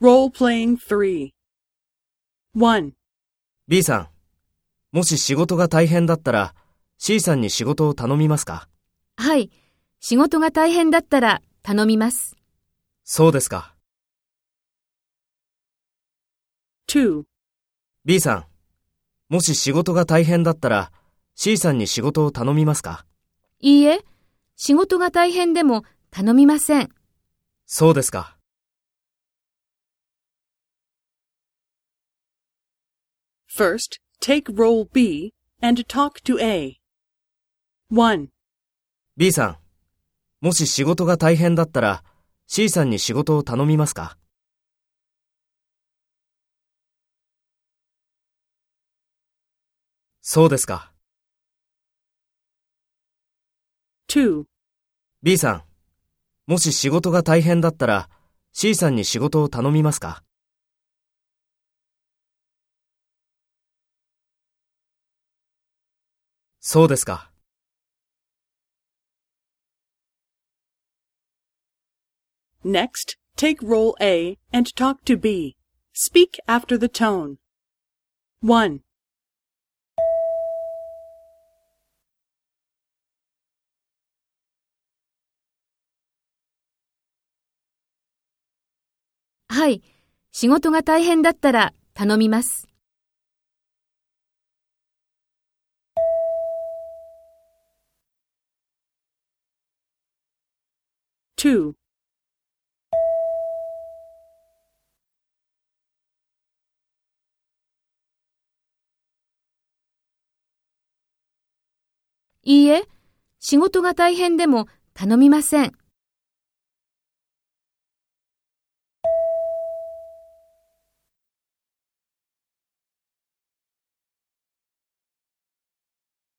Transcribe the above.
Role-playing 3. 1. B さん、もし仕事が大変だったら C さんに仕事を頼みますか？はい。仕事が大変だったら頼みます。そうですか。2. B さん、もし仕事が大変だったら C さんに仕事を頼みますか？いいえ、仕事が大変でも頼みません。そうですか。First, take role B and talk to A. 1. B さん、もし仕事が大変だったら C さんに仕事を頼みますか？そうですか。2. B さん、もし仕事が大変だったら C さんに仕事を頼みますか？そうですか。Next, take role A and talk to B. Speak after the tone. 1. はい。仕事が大変だったら頼みます。2. いいえ、仕事が大変でも頼みません。